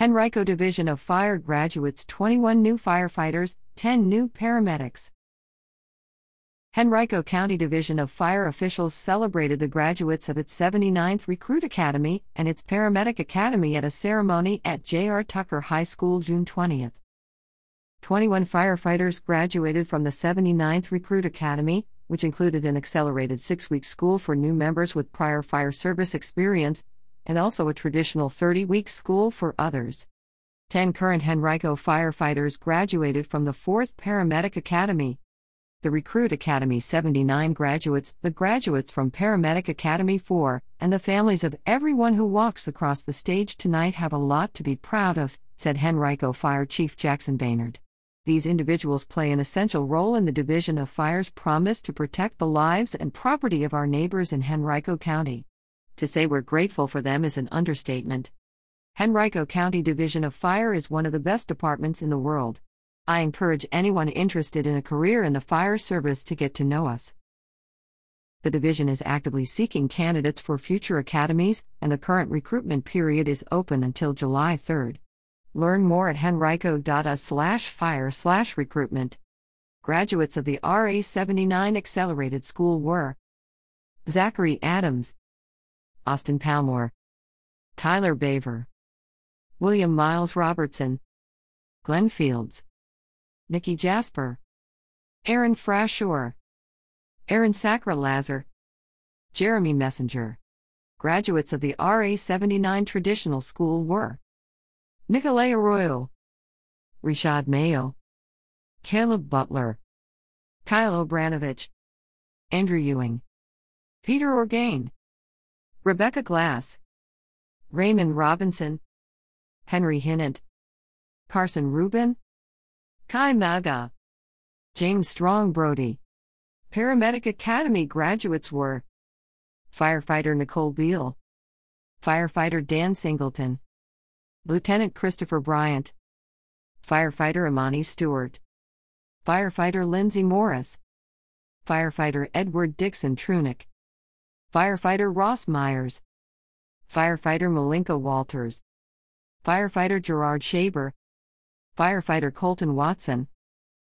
Henrico Division of Fire graduates 21 new firefighters, 10 new paramedics. Henrico County Division of Fire officials celebrated the graduates of its 79th Recruit Academy and its Paramedic Academy at a ceremony at J.R. Tucker High School June 20th. 21 firefighters graduated from the 79th Recruit Academy, which included an accelerated six week school for new members with prior fire service experience, and also a traditional 30 week school for others. 10 current Henrico firefighters graduated from the 4th Paramedic Academy. The Recruit Academy 79 graduates, the graduates from Paramedic Academy 4, and the families of everyone who walks across the stage tonight have a lot to be proud of, said Henrico Fire Chief Jackson Baynard. These individuals play an essential role in the Division of Fire's promise to protect the lives and property of our neighbors in Henrico County. To say we're grateful for them is an understatement. Henrico County Division of Fire is one of the best departments in the world. I encourage anyone interested in a career in the fire service to get to know us. The division is actively seeking candidates for future academies, and the current recruitment period is open until July 3rd. Learn more at henrico.us slash fire slash recruitment. Graduates of the RA 79 Accelerated School were Zachary Adams, Austin Palmore, Tyler Baver, William Miles Robertson, Glenn Fields, Nikki Jasper, Aaron Frashore, Aaron Sacra Lazar, Jeremy Messenger. Graduates of the RA 79 Traditional School were Nicolay Arroyo, Rashad Mayo, Caleb Butler, Kyle Obranovich, Andrew Ewing, Peter Orgain. Rebecca Glass, Raymond Robinson, Henry Hinnant, Carson Rubin, Kai Maga, James Strong Brody. Paramedic Academy graduates were Firefighter Nicole Beal, Firefighter Dan Singleton, Lieutenant Christopher Bryant, Firefighter Imani Stewart, Firefighter Lindsay Morris, Firefighter Edward Dixon Trunick. Firefighter Ross Myers, Firefighter Malinka Walters, Firefighter Gerard Shaber, Firefighter Colton Watson,